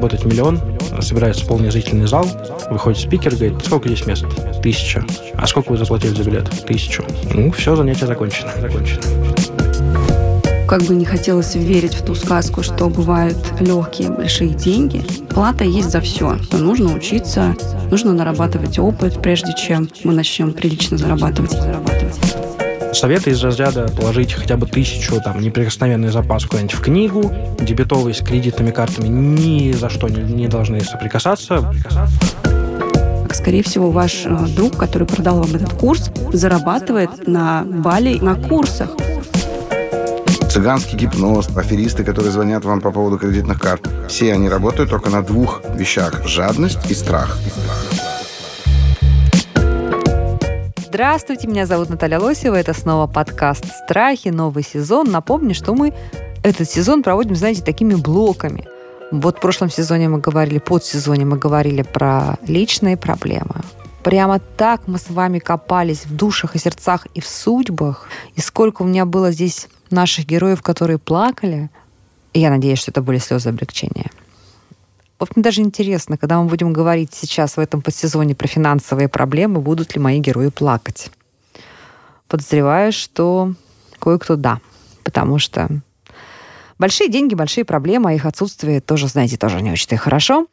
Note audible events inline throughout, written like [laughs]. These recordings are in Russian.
как заработать миллион, собирается полный зрительный зал, выходит спикер, говорит, сколько здесь мест? Тысяча. А сколько вы заплатили за билет? Тысячу. Ну, все, занятие закончено. закончено. Как бы не хотелось верить в ту сказку, что бывают легкие большие деньги, плата есть за все. Но нужно учиться, нужно нарабатывать опыт, прежде чем мы начнем прилично зарабатывать. Советы из разряда положить хотя бы тысячу, там, неприкосновенный запас куда-нибудь в книгу, дебетовые с кредитными картами ни за что не, не должны соприкасаться. Скорее всего, ваш э, друг, который продал вам этот курс, зарабатывает на Бали на курсах. Цыганский гипноз, аферисты, которые звонят вам по поводу кредитных карт. Все они работают только на двух вещах – жадность и страх. Здравствуйте, меня зовут Наталья Лосева. Это снова подкаст «Страхи», новый сезон. Напомню, что мы этот сезон проводим, знаете, такими блоками. Вот в прошлом сезоне мы говорили, под сезоне мы говорили про личные проблемы. Прямо так мы с вами копались в душах и сердцах и в судьбах. И сколько у меня было здесь наших героев, которые плакали. И я надеюсь, что это были слезы облегчения. Вот мне даже интересно, когда мы будем говорить сейчас в этом подсезоне про финансовые проблемы, будут ли мои герои плакать. Подозреваю, что кое-кто да, потому что большие деньги, большие проблемы, а их отсутствие тоже, знаете, тоже не очень-то хорошо.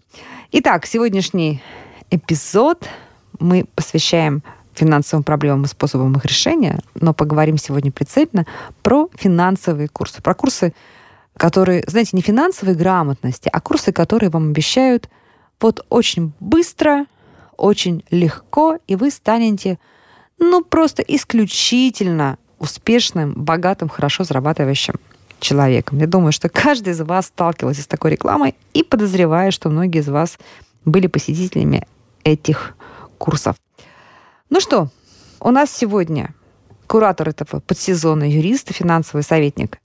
Итак, сегодняшний эпизод мы посвящаем финансовым проблемам и способам их решения, но поговорим сегодня прицельно про финансовые курсы, про курсы которые, знаете, не финансовой грамотности, а курсы, которые вам обещают вот очень быстро, очень легко, и вы станете, ну, просто исключительно успешным, богатым, хорошо зарабатывающим человеком. Я думаю, что каждый из вас сталкивался с такой рекламой и подозреваю, что многие из вас были посетителями этих курсов. Ну что, у нас сегодня куратор этого подсезона, юрист финансовый советник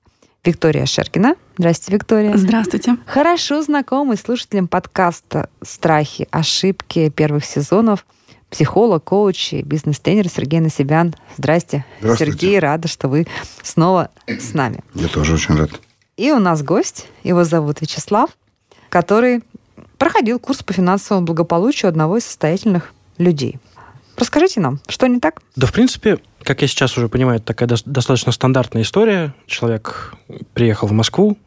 Виктория Шеркина. Здравствуйте, Виктория. Здравствуйте. Хорошо знакомый слушателям подкаста «Страхи, ошибки» первых сезонов психолог, коуч и бизнес-тренер Сергей Насибян. Здрасте. Здравствуйте. Сергей, рада, что вы снова с нами. Я тоже очень рад. И у нас гость, его зовут Вячеслав, который проходил курс по финансовому благополучию одного из состоятельных людей. Расскажите нам, что не так? Да, в принципе, как я сейчас уже понимаю, это такая достаточно стандартная история. Человек приехал в Москву,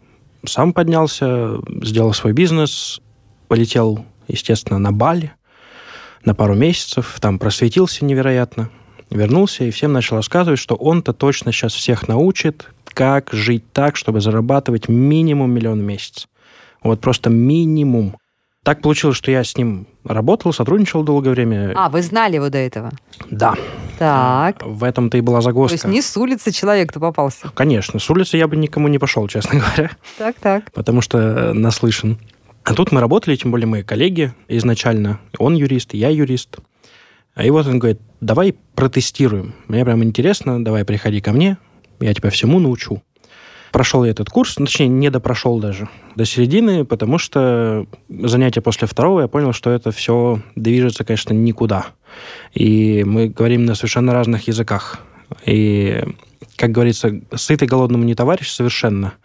сам поднялся, сделал свой бизнес, полетел, естественно, на Бали на пару месяцев, там просветился невероятно, вернулся и всем начал рассказывать, что он-то точно сейчас всех научит, как жить так, чтобы зарабатывать минимум миллион в месяц. Вот просто минимум. Так получилось, что я с ним работал, сотрудничал долгое время. А, вы знали его до этого? Да. Так. В этом-то и была загвоздка. То есть не с улицы человек-то попался? Конечно, с улицы я бы никому не пошел, честно [laughs] говоря. Так, так. Потому что наслышан. А тут мы работали, тем более мы коллеги изначально. Он юрист, я юрист. И вот он говорит, давай протестируем. Мне прям интересно, давай приходи ко мне, я тебя всему научу прошел я этот курс, ну, точнее, не допрошел даже до середины, потому что занятие после второго я понял, что это все движется, конечно, никуда. И мы говорим на совершенно разных языках. И как говорится, сытый голодному не товарищ совершенно.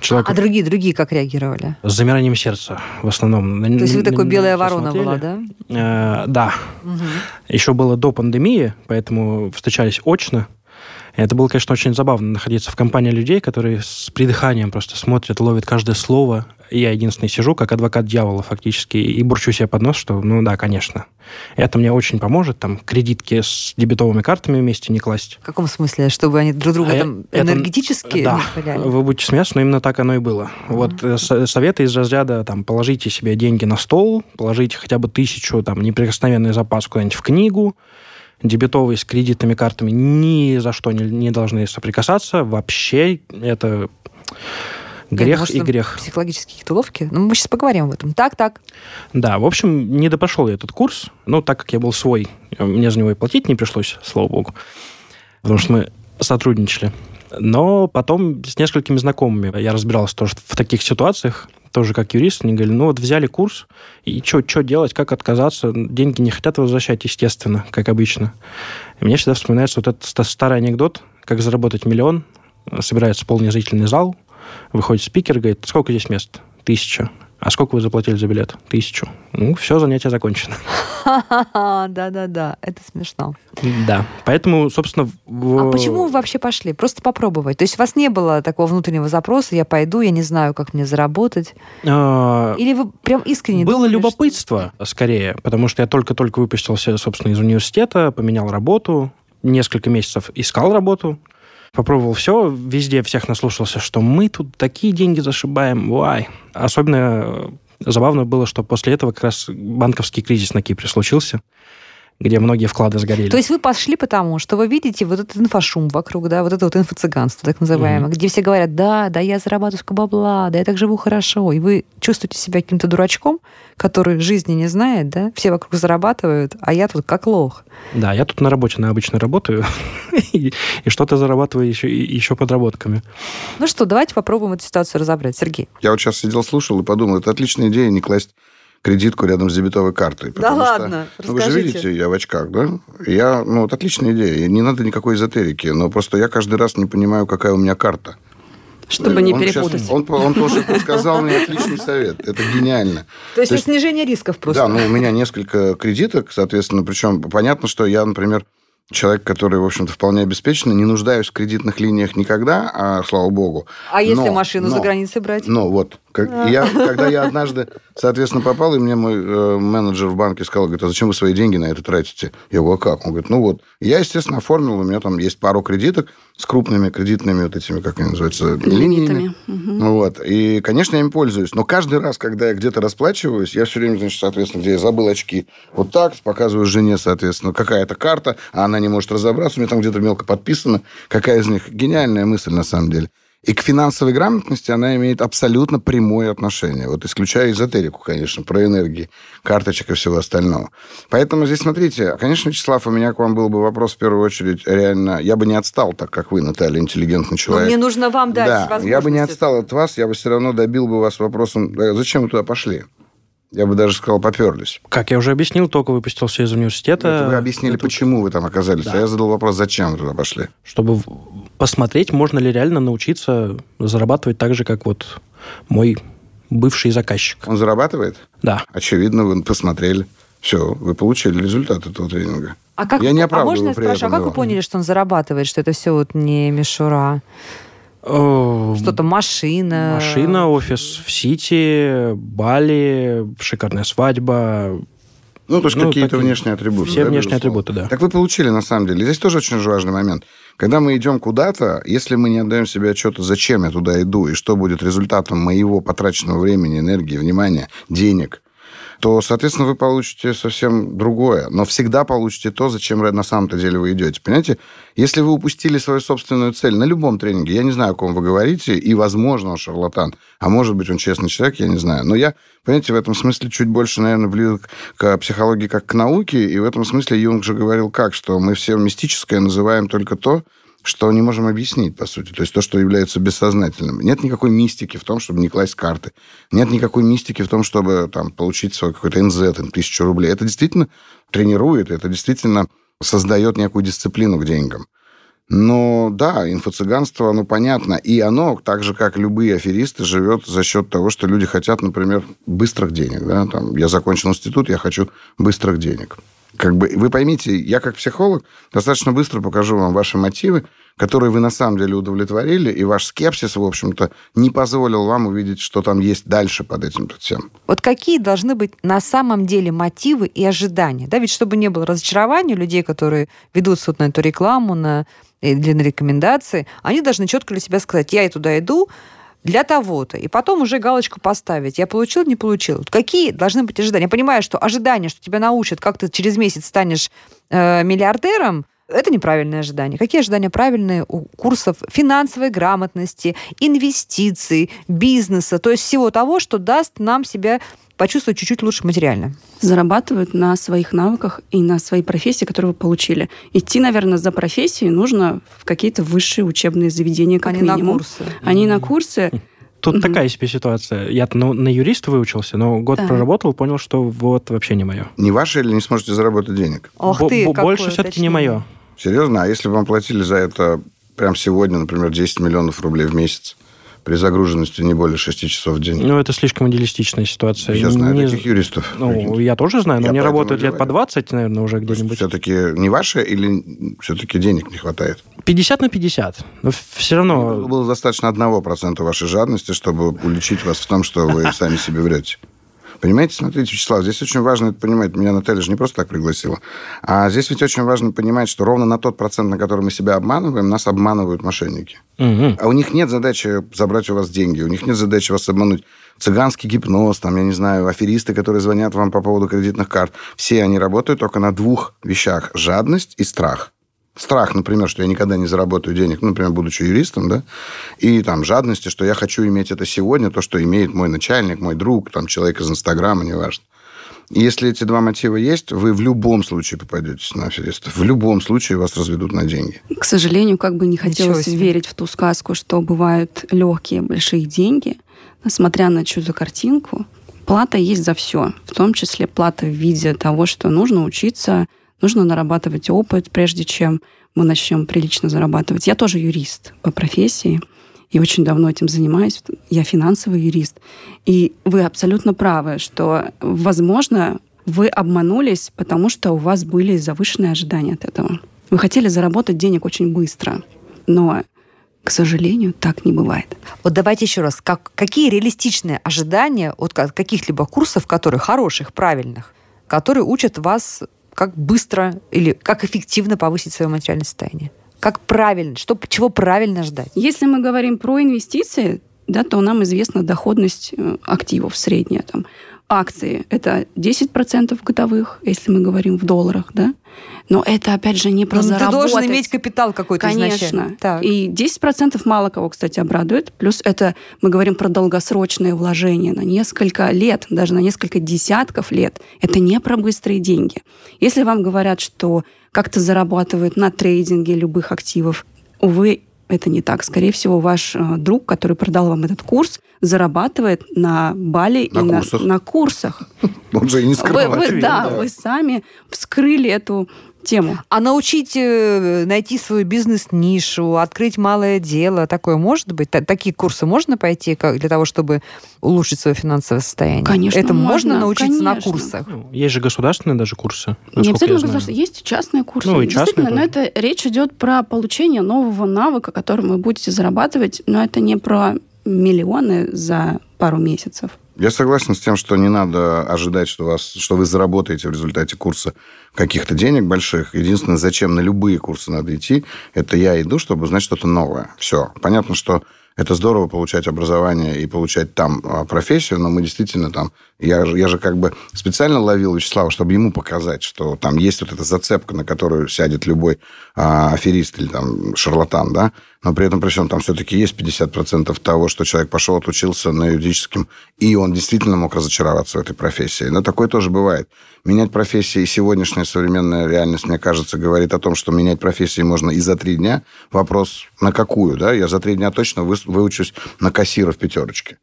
Человек... А другие, другие как реагировали? С замиранием сердца в основном. То есть вы такой белая ворона была, да? Э, да. Угу. Еще было до пандемии, поэтому встречались очно. Это было, конечно, очень забавно находиться в компании людей, которые с придыханием просто смотрят, ловят каждое слово. Я единственный сижу, как адвокат дьявола фактически, и бурчу себе под нос, что, ну да, конечно. Это мне очень поможет, там, кредитки с дебетовыми картами вместе не класть. В каком смысле? Чтобы они друг друга а там энергетически это, Да, вы будете смеяться, но именно так оно и было. Mm-hmm. Вот э, советы из разряда, там, положите себе деньги на стол, положите хотя бы тысячу, там, неприкосновенный запас куда-нибудь в книгу, дебетовые с кредитными картами ни за что не, не должны соприкасаться. Вообще это грех Нет, и грех. Психологические какие-то уловки. Ну, мы сейчас поговорим об этом. Так, так. Да, в общем, не допрошел я этот курс. Ну, так как я был свой, мне за него и платить не пришлось, слава богу. Потому что мы сотрудничали. Но потом с несколькими знакомыми я разбирался тоже в таких ситуациях тоже как юрист, они говорили, ну вот взяли курс, и что делать, как отказаться? Деньги не хотят возвращать, естественно, как обычно. И мне всегда вспоминается вот этот старый анекдот, как заработать миллион. Собирается полный зрительный зал, выходит спикер, говорит, сколько здесь мест? Тысяча. А сколько вы заплатили за билет? Тысячу. Ну, все, занятие закончено. [laughs] Да-да-да, это смешно. Да, поэтому, собственно... В... А почему вы вообще пошли? Просто попробовать. То есть у вас не было такого внутреннего запроса, я пойду, я не знаю, как мне заработать? А... Или вы прям искренне Было думали, любопытство, что... скорее, потому что я только-только выпустился, собственно, из университета, поменял работу, несколько месяцев искал работу, попробовал все, везде всех наслушался, что мы тут такие деньги зашибаем, вай. Особенно забавно было, что после этого как раз банковский кризис на Кипре случился где многие вклады сгорели. То есть вы пошли потому, что вы видите вот этот инфошум вокруг, да, вот это вот инфо-цыганство, так называемое, mm-hmm. где все говорят, да, да, я зарабатываю сколько бабла, да, я так живу хорошо, и вы чувствуете себя каким-то дурачком, который жизни не знает, да, все вокруг зарабатывают, а я тут как лох. Да, я тут на работе, на обычно работаю, [laughs] и, и что-то зарабатываю еще, еще подработками. Ну что, давайте попробуем эту ситуацию разобрать. Сергей. Я вот сейчас сидел, слушал и подумал, это отличная идея не класть кредитку рядом с дебетовой картой. Да ладно, что, ну, Вы же видите, я в очках, да? Я, ну, вот отличная идея. Не надо никакой эзотерики, но просто я каждый раз не понимаю, какая у меня карта. Чтобы не перепутать. Сейчас, он, он тоже сказал мне отличный совет. Это гениально. То есть, То есть снижение рисков просто. Да, ну, у меня несколько кредиток, соответственно, причем понятно, что я, например, человек, который, в общем-то, вполне обеспеченный, не нуждаюсь в кредитных линиях никогда, а, слава богу. А если но, машину но, за границей брать? Ну, вот. Как, я, когда я однажды, соответственно, попал, и мне мой э, менеджер в банке сказал, говорит, а зачем вы свои деньги на это тратите? Я говорю, а как? Он говорит, ну вот. Я, естественно, оформил, у меня там есть пару кредиток с крупными кредитными вот этими, как они называются, линиями. Угу. Вот. И, конечно, я им пользуюсь. Но каждый раз, когда я где-то расплачиваюсь, я все время, значит, соответственно, где я забыл очки, вот так показываю жене, соответственно, какая-то карта, а она не может разобраться, у меня там где-то мелко подписано, какая из них. Гениальная мысль, на самом деле. И к финансовой грамотности она имеет абсолютно прямое отношение. Вот исключая эзотерику, конечно, про энергии, карточек и всего остального. Поэтому здесь, смотрите, конечно, Вячеслав, у меня к вам был бы вопрос в первую очередь. Реально, я бы не отстал, так как вы, Наталья, интеллигентный человек. Но мне нужно вам дать да, я бы не отстал от вас, я бы все равно добил бы вас вопросом, зачем вы туда пошли? Я бы даже сказал, поперлись. Как я уже объяснил, только выпустился из университета. Это вы объяснили, Это... почему вы там оказались. Да. А я задал вопрос, зачем вы туда пошли. Чтобы посмотреть, можно ли реально научиться зарабатывать так же, как вот мой бывший заказчик. Он зарабатывает? Да. Очевидно, вы посмотрели. Все, вы получили результат этого тренинга. А как, я не а можно я спрашиваю, а как вы поняли, что он зарабатывает, что это все вот не мишура? Что-то машина. Машина, офис в Сити, Бали, шикарная свадьба. Ну, то есть ну, какие-то такие, внешние атрибуты. Все да, внешние атрибуты, да. Так вы получили, на самом деле. Здесь тоже очень важный момент. Когда мы идем куда-то, если мы не отдаем себе отчета, зачем я туда иду, и что будет результатом моего потраченного времени, энергии, внимания, денег – то, соответственно, вы получите совсем другое. Но всегда получите то, зачем на самом-то деле вы идете. Понимаете? Если вы упустили свою собственную цель на любом тренинге, я не знаю, о ком вы говорите, и, возможно, он шарлатан, а может быть, он честный человек, я не знаю. Но я, понимаете, в этом смысле чуть больше, наверное, близок к психологии как к науке, и в этом смысле Юнг же говорил как, что мы все мистическое называем только то, что не можем объяснить, по сути. То есть то, что является бессознательным. Нет никакой мистики в том, чтобы не класть карты. Нет никакой мистики в том, чтобы там, получить свой какой-то НЗ, там, тысячу рублей. Это действительно тренирует, это действительно создает некую дисциплину к деньгам. Но да, инфо-цыганство, оно понятно. И оно, так же, как любые аферисты, живет за счет того, что люди хотят, например, быстрых денег. Да? Там, я закончил институт, я хочу быстрых денег как бы, вы поймите, я как психолог достаточно быстро покажу вам ваши мотивы, которые вы на самом деле удовлетворили, и ваш скепсис, в общем-то, не позволил вам увидеть, что там есть дальше под этим всем. Вот какие должны быть на самом деле мотивы и ожидания? Да, ведь чтобы не было разочарования людей, которые ведут суд на эту рекламу, на, или на рекомендации, они должны четко для себя сказать, я и туда иду, для того-то, и потом уже галочку поставить. Я получил, не получил. Какие должны быть ожидания? Я понимаю, что ожидания, что тебя научат, как ты через месяц станешь э, миллиардером, это неправильное ожидание. Какие ожидания правильные у курсов финансовой грамотности, инвестиций, бизнеса, то есть всего того, что даст нам себя почувствовать чуть-чуть лучше материально? Зарабатывают на своих навыках и на своей профессии, которую вы получили. Идти, наверное, за профессией нужно в какие-то высшие учебные заведения, как Они минимум. на курсы. Они на курсы. Тут угу. такая себе ситуация. Я ну, на юриста выучился, но год да. проработал, понял, что вот вообще не мое. Не ваше или не сможете заработать денег? Ох ты, Больше все-таки не мое. Серьезно? А если бы вам платили за это прямо сегодня, например, 10 миллионов рублей в месяц? При загруженности не более 6 часов в день. Ну, это слишком идеалистичная ситуация. Я знаю Не- таких юристов. Ну, я тоже знаю, но Я они работают лет по говорю. 20, наверное, уже где-нибудь. Все-таки не ваше или все-таки денег не хватает? 50 на 50. Но все равно... Было достаточно одного процента вашей жадности, чтобы уличить вас в том, что вы сами себе врете. Понимаете, смотрите, Вячеслав, здесь очень важно это понимать. Меня Наталья же не просто так пригласила. А здесь ведь очень важно понимать, что ровно на тот процент, на который мы себя обманываем, нас обманывают мошенники. Мгм. А у них нет задачи забрать у вас деньги, у них нет задачи вас обмануть. Цыганский гипноз, там, я не знаю, аферисты, которые звонят вам по поводу кредитных карт. Все они работают только на двух вещах. Жадность и страх. Страх, например, что я никогда не заработаю денег, ну, например, будучи юристом, да, и там жадности, что я хочу иметь это сегодня, то, что имеет мой начальник, мой друг, там, человек из Инстаграма, неважно. И если эти два мотива есть, вы в любом случае попадетесь на аферистов. В любом случае вас разведут на деньги. К сожалению, как бы не хотелось верить в ту сказку, что бывают легкие большие деньги, несмотря на чью-то картинку, плата есть за все, в том числе плата в виде того, что нужно учиться, нужно нарабатывать опыт, прежде чем мы начнем прилично зарабатывать. Я тоже юрист по профессии и очень давно этим занимаюсь. Я финансовый юрист. И вы абсолютно правы, что, возможно, вы обманулись, потому что у вас были завышенные ожидания от этого. Вы хотели заработать денег очень быстро, но, к сожалению, так не бывает. Вот давайте еще раз. Как, какие реалистичные ожидания от ка- каких-либо курсов, которые хороших, правильных, которые учат вас, как быстро или как эффективно повысить свое материальное состояние? Как правильно, что, чего правильно ждать? Если мы говорим про инвестиции, да, то нам известна доходность э, активов средняя. Там, акции – это 10% годовых, если мы говорим в долларах. Да? Но это, опять же, не про Ну, ты заработать. должен иметь капитал какой-то Конечно. Так. И 10% мало кого, кстати, обрадует. Плюс это мы говорим про долгосрочные вложения на несколько лет, даже на несколько десятков лет. Это не про быстрые деньги. Если вам говорят, что как-то зарабатывают на трейдинге любых активов, увы, это не так. Скорее всего, ваш э, друг, который продал вам этот курс, зарабатывает на Бали На и на- курсах. на курсах. [laughs] Он же и не Вы, скрывал. вы- очевидно, да, вы сами вскрыли эту тему. А научить э, найти свою бизнес-нишу, открыть малое дело, такое может быть? Та- такие курсы можно пойти как, для того, чтобы улучшить свое финансовое состояние? Конечно, Это можно, можно, научиться на конечно. курсах? Ну, Есть же государственные даже курсы. Не обязательно государственные, есть частные курсы. Ну, и частные Действительно, но тоже. это речь идет про получение нового навыка, который вы будете зарабатывать, но это не про миллионы за пару месяцев. Я согласен с тем, что не надо ожидать, что, вас, что вы заработаете в результате курса каких-то денег больших. Единственное, зачем на любые курсы надо идти, это я иду, чтобы узнать что-то новое. Все. Понятно, что это здорово получать образование и получать там а, профессию, но мы действительно там... Я, я же как бы специально ловил Вячеслава, чтобы ему показать, что там есть вот эта зацепка, на которую сядет любой а, аферист или там шарлатан, да, но при этом при всем там все-таки есть 50% того, что человек пошел, отучился на юридическом, и он действительно мог разочароваться в этой профессии. Но такое тоже бывает. Менять профессии и сегодняшняя современная реальность, мне кажется, говорит о том, что менять профессии можно и за три дня. Вопрос, на какую, да? Я за три дня точно вы- выучусь на кассира в пятерочке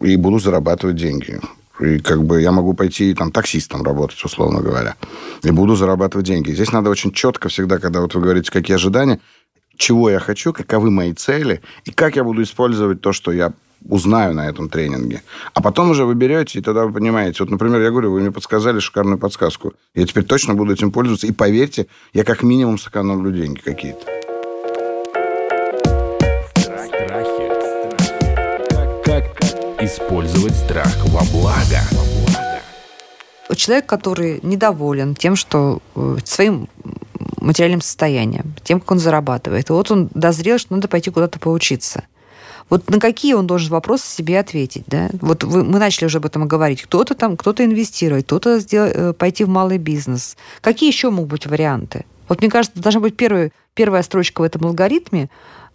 и буду зарабатывать деньги. И как бы я могу пойти там таксистом работать, условно говоря. И буду зарабатывать деньги. Здесь надо очень четко всегда, когда вот вы говорите, какие ожидания, чего я хочу, каковы мои цели, и как я буду использовать то, что я узнаю на этом тренинге. А потом уже вы берете, и тогда вы понимаете. Вот, например, я говорю, вы мне подсказали шикарную подсказку. Я теперь точно буду этим пользоваться. И поверьте, я как минимум сэкономлю деньги какие-то. Использовать страх во благо? Человек, который недоволен тем, что э, своим материальным состоянием, тем, как он зарабатывает. Вот он дозрел, что надо пойти куда-то поучиться. Вот на какие он должен вопросы себе ответить, да? Вот вы, мы начали уже об этом говорить. Кто-то там, кто-то инвестирует, кто-то э, пойти в малый бизнес. Какие еще могут быть варианты? Вот мне кажется, должна быть первая, первая строчка в этом алгоритме.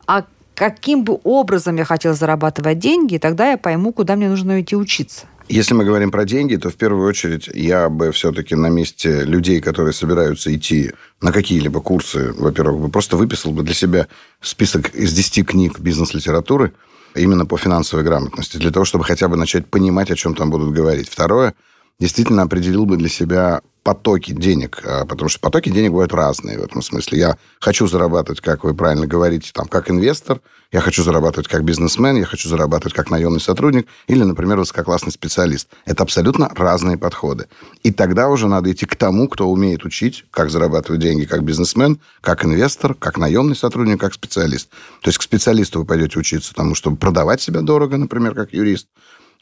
А каким бы образом я хотела зарабатывать деньги, тогда я пойму, куда мне нужно идти учиться. Если мы говорим про деньги, то в первую очередь я бы все-таки на месте людей, которые собираются идти на какие-либо курсы, во-первых, бы просто выписал бы для себя список из 10 книг бизнес-литературы именно по финансовой грамотности, для того, чтобы хотя бы начать понимать, о чем там будут говорить. Второе, действительно определил бы для себя потоки денег, а, потому что потоки денег бывают разные в этом смысле. Я хочу зарабатывать, как вы правильно говорите, там, как инвестор, я хочу зарабатывать как бизнесмен, я хочу зарабатывать как наемный сотрудник или, например, высококлассный специалист. Это абсолютно разные подходы. И тогда уже надо идти к тому, кто умеет учить, как зарабатывать деньги как бизнесмен, как инвестор, как наемный сотрудник, как специалист. То есть к специалисту вы пойдете учиться тому, чтобы продавать себя дорого, например, как юрист,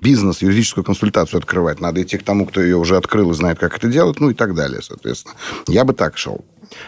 бизнес, юридическую консультацию открывать, надо идти к тому, кто ее уже открыл и знает, как это делать, ну и так далее, соответственно. Я бы так шел.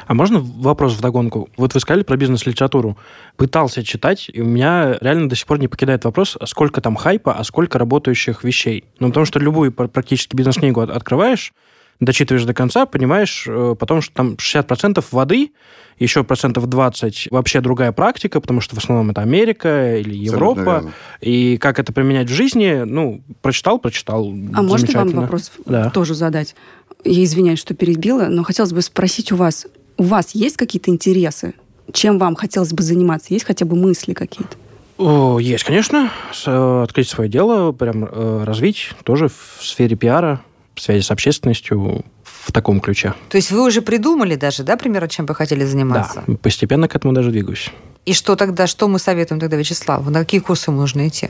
А можно вопрос в догонку? Вот вы сказали про бизнес-литературу. Пытался читать, и у меня реально до сих пор не покидает вопрос, сколько там хайпа, а сколько работающих вещей. Ну, потому что любую практически бизнес-книгу открываешь, дочитываешь до конца, понимаешь э, потом, что там 60% воды, еще процентов 20 вообще другая практика, потому что в основном это Америка или Европа. И как это применять в жизни, ну, прочитал, прочитал. А можно вам вопрос да. тоже задать? Я извиняюсь, что перебила, но хотелось бы спросить у вас, у вас есть какие-то интересы? Чем вам хотелось бы заниматься? Есть хотя бы мысли какие-то? О, есть, конечно. С, открыть свое дело, прям э, развить тоже в сфере пиара, связи с общественностью в таком ключе. То есть вы уже придумали даже, да, примерно, чем бы хотели заниматься? Да, постепенно к этому даже двигаюсь. И что тогда, что мы советуем тогда Вячеславу? На какие курсы ему нужно идти?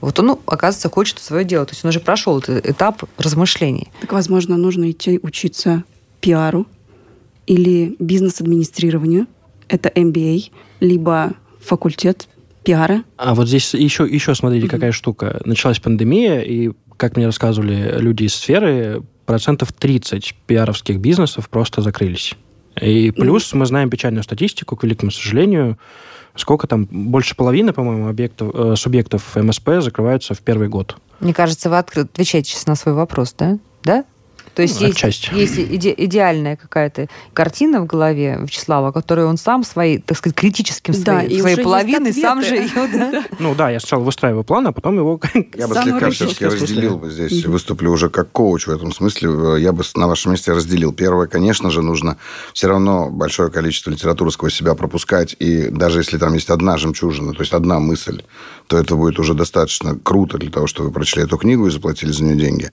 Вот он, ну, оказывается, хочет свое дело. То есть он уже прошел этот этап размышлений. Так, возможно, нужно идти учиться пиару или бизнес-администрированию. Это MBA, либо факультет пиара. А вот здесь еще, еще смотрите, mm-hmm. какая штука. Началась пандемия, и, как мне рассказывали люди из сферы, процентов 30 пиаровских бизнесов просто закрылись. И плюс mm-hmm. мы знаем печальную статистику, к великому сожалению, сколько там, больше половины, по-моему, объектов, э, субъектов МСП закрываются в первый год. Мне кажется, вы отвечаете сейчас на свой вопрос, да? Да? То есть ну, есть, есть иде, идеальная какая-то картина в голове Вячеслава, которую он сам своей, так сказать, критическим да, своей, своей половиной сам же ее... [laughs] Да? Ну да, я сначала выстраиваю план, а потом его... [laughs] Я бы слегка все-таки разделил бы здесь, выступлю уже как коуч в этом смысле. Я бы на вашем месте разделил. Первое, конечно же, нужно все равно большое количество литературы сквозь себя пропускать, и даже если там есть одна жемчужина, то есть одна мысль, то это будет уже достаточно круто для того, чтобы вы прочли эту книгу и заплатили за нее деньги.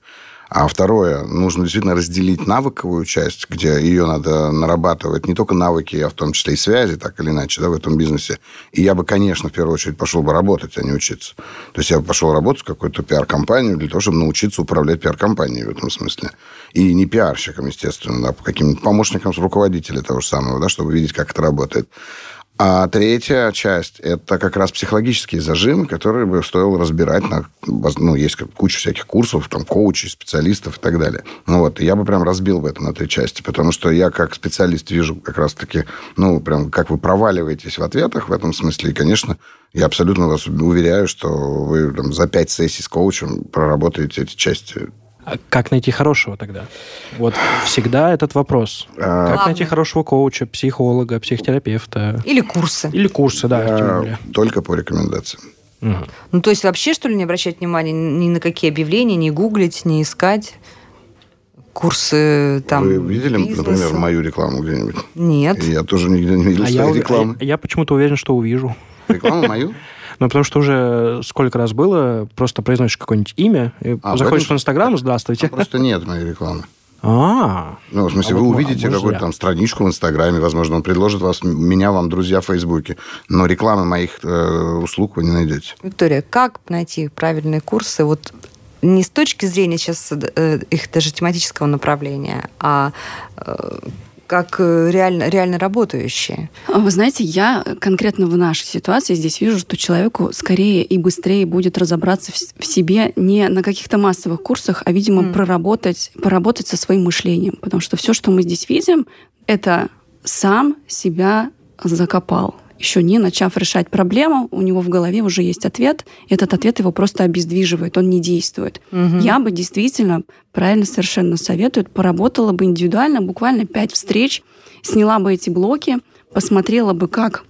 А второе, нужно действительно разделить навыковую часть, где ее надо нарабатывать не только навыки, а в том числе и связи, так или иначе, да, в этом бизнесе. И я бы, конечно, в первую очередь пошел бы работать, а не учиться. То есть я бы пошел работать в какую-то пиар-компанию для того, чтобы научиться управлять пиар-компанией в этом смысле. И не пиарщиком, естественно, да, каким-нибудь помощником руководителя того же самого, да, чтобы видеть, как это работает. А третья часть – это как раз психологические зажимы, которые бы стоило разбирать. На, ну, есть куча всяких курсов, там, коучей, специалистов и так далее. Ну, вот, я бы прям разбил бы это на три части, потому что я как специалист вижу как раз-таки, ну, прям, как вы проваливаетесь в ответах в этом смысле. И, конечно, я абсолютно вас уверяю, что вы там, за пять сессий с коучем проработаете эти части а как найти хорошего тогда? Вот всегда этот вопрос. А... Как найти хорошего коуча, психолога, психотерапевта? Или курсы. Или курсы, да. А, только по рекомендациям. Угу. Ну, то есть вообще, что ли, не обращать внимания ни на какие объявления, не гуглить, не искать? курсы там. Вы видели, бизнеса? например, мою рекламу где-нибудь? Нет. Я тоже нигде не видел а я, рекламы. А я, я почему-то уверен, что увижу. Рекламу мою? Ну, потому что уже сколько раз было, просто произносишь какое-нибудь имя, и а, заходишь в Инстаграм, здравствуйте. Там просто нет моей рекламы. [laughs] А, ну, в смысле, а вы вот, увидите а какую-то там страничку в Инстаграме, возможно, он предложит вас, меня, вам, друзья в Фейсбуке, но рекламы моих э, услуг вы не найдете. Виктория, как найти правильные курсы? Вот не с точки зрения сейчас э, их даже тематического направления, а э, как э, реально, реально работающие. А вы знаете, я конкретно в нашей ситуации здесь вижу, что человеку скорее и быстрее будет разобраться в себе не на каких-то массовых курсах, а, видимо, mm. проработать, поработать со своим мышлением. Потому что все, что мы здесь видим, это сам себя закопал еще не начав решать проблему, у него в голове уже есть ответ, и этот ответ его просто обездвиживает, он не действует. Угу. Я бы действительно, правильно совершенно советую, поработала бы индивидуально, буквально пять встреч, сняла бы эти блоки, посмотрела бы, как,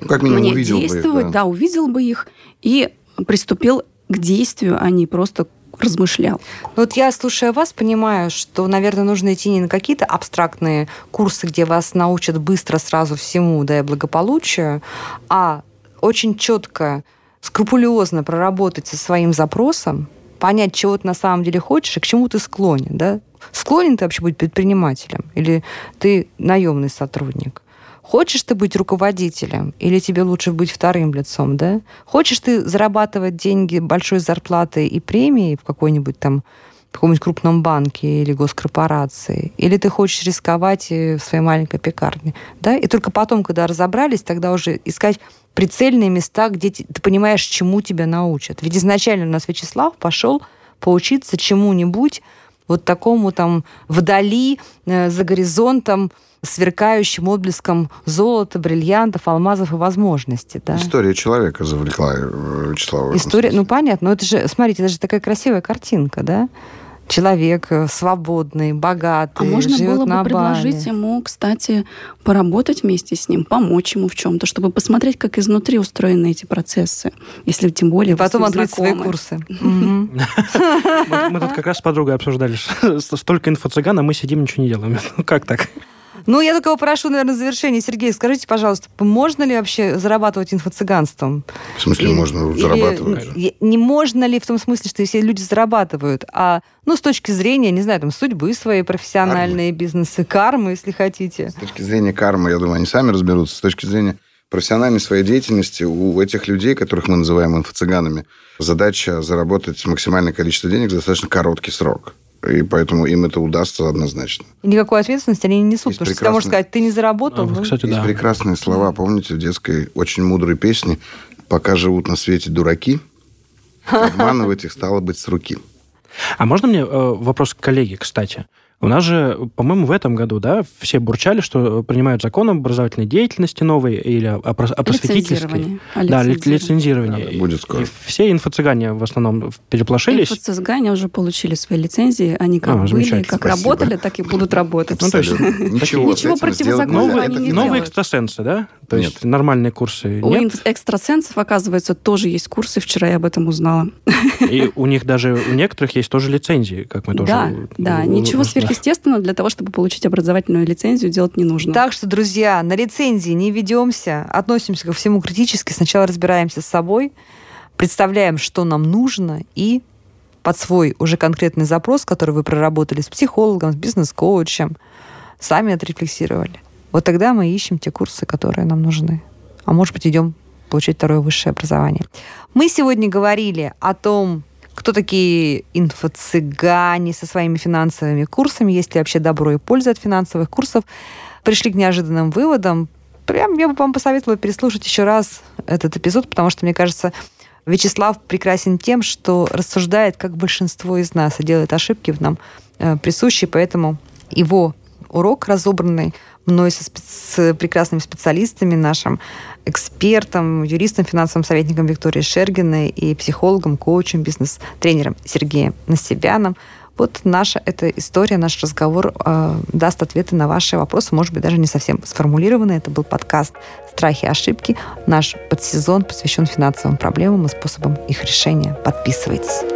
ну, как мне действовать, их, да. да, увидел бы их и приступил к действию, а не просто размышлял. Вот я, слушая вас, понимаю, что, наверное, нужно идти не на какие-то абстрактные курсы, где вас научат быстро сразу всему, да и благополучию, а очень четко, скрупулезно проработать со своим запросом, понять, чего ты на самом деле хочешь и к чему ты склонен, да? Склонен ты вообще быть предпринимателем или ты наемный сотрудник? Хочешь ты быть руководителем или тебе лучше быть вторым лицом, да? Хочешь ты зарабатывать деньги большой зарплатой и премией в какой-нибудь там каком-нибудь крупном банке или госкорпорации, или ты хочешь рисковать в своей маленькой пекарне, да? И только потом, когда разобрались, тогда уже искать прицельные места, где ты понимаешь, чему тебя научат. Ведь изначально у нас Вячеслав пошел поучиться чему-нибудь вот такому там вдали, э, за горизонтом, сверкающим отблеском золота, бриллиантов, алмазов и возможностей. Да? История человека завлекла э, Вячеслава. История, ну понятно, но это же, смотрите, это же такая красивая картинка, да? человек э, свободный, богатый, А можно живет было бы на предложить Бали. ему, кстати, поработать вместе с ним, помочь ему в чем-то, чтобы посмотреть, как изнутри устроены эти процессы. Если тем более И потом открыть свои знакомы. курсы. [laughs] Мгм. Мы, тут как раз с подругой обсуждали, что столько инфо-цыган, а мы сидим, ничего не делаем. [laughs] Ну, как так? Ну, я только попрошу, наверное, в завершение. Сергей, скажите, пожалуйста, можно ли вообще зарабатывать инфо-цыганством? В смысле, Или- можно или зарабатывать не- можно ли в том смысле, что все люди зарабатывают, а ну с точки зрения, не знаю, там судьбы своей, профессиональные бизнесы, кармы, если хотите. С точки зрения кармы, я думаю, они сами разберутся. С точки зрения профессиональной своей деятельности у этих людей, которых мы называем инфо-цыганами, задача заработать максимальное количество денег за достаточно короткий срок. И поэтому им это удастся однозначно. И никакой ответственности они не несут, Есть потому что всегда можно сказать, ты не заработал. А, ну. Кстати, Есть да. прекрасные слова, помните, в детской очень мудрой песне «Пока живут на свете дураки, [laughs] обманывать их стало быть с руки». А можно мне э, вопрос к коллеге, кстати? У нас же, по-моему, в этом году, да, все бурчали, что принимают закон об образовательной деятельности новой или о, о просветительской. Лицензирование. О Да, лицензирование. Да, будет скоро. И все инфо-цыгане в основном переплошились. Инфо-цыгане уже получили свои лицензии, они как А, были, как спасибо. работали, так и будут работать. Ну, то есть. [laughs] Ничего, Ничего противозаконного они не новые делают. экстрасенсы, да? То Нет. есть нормальные курсы У экстрасенсов, оказывается, тоже есть курсы. Вчера я об этом узнала. И у них даже, у некоторых есть тоже лицензии, как мы тоже... Да, да. Ничего э, сверхъестественного для того, чтобы получить образовательную лицензию, делать не нужно. Так что, друзья, на рецензии не ведемся, относимся ко всему критически. Сначала разбираемся с собой, представляем, что нам нужно, и под свой уже конкретный запрос, который вы проработали с психологом, с бизнес-коучем, сами отрефлексировали. Вот тогда мы ищем те курсы, которые нам нужны. А может быть, идем получать второе высшее образование. Мы сегодня говорили о том, кто такие инфо-цыгане со своими финансовыми курсами, есть ли вообще добро и польза от финансовых курсов. Пришли к неожиданным выводам. Прям я бы вам посоветовала переслушать еще раз этот эпизод, потому что, мне кажется, Вячеслав прекрасен тем, что рассуждает, как большинство из нас, и делает ошибки в нам э, присущие, поэтому его урок, разобранный мной со спе- с прекрасными специалистами, нашим экспертом, юристом, финансовым советником Викторией Шергиной и психологом, коучем, бизнес-тренером Сергеем Насибяном. Вот наша эта история, наш разговор э, даст ответы на ваши вопросы, может быть, даже не совсем сформулированные. Это был подкаст «Страхи и ошибки». Наш подсезон посвящен финансовым проблемам и способам их решения. Подписывайтесь.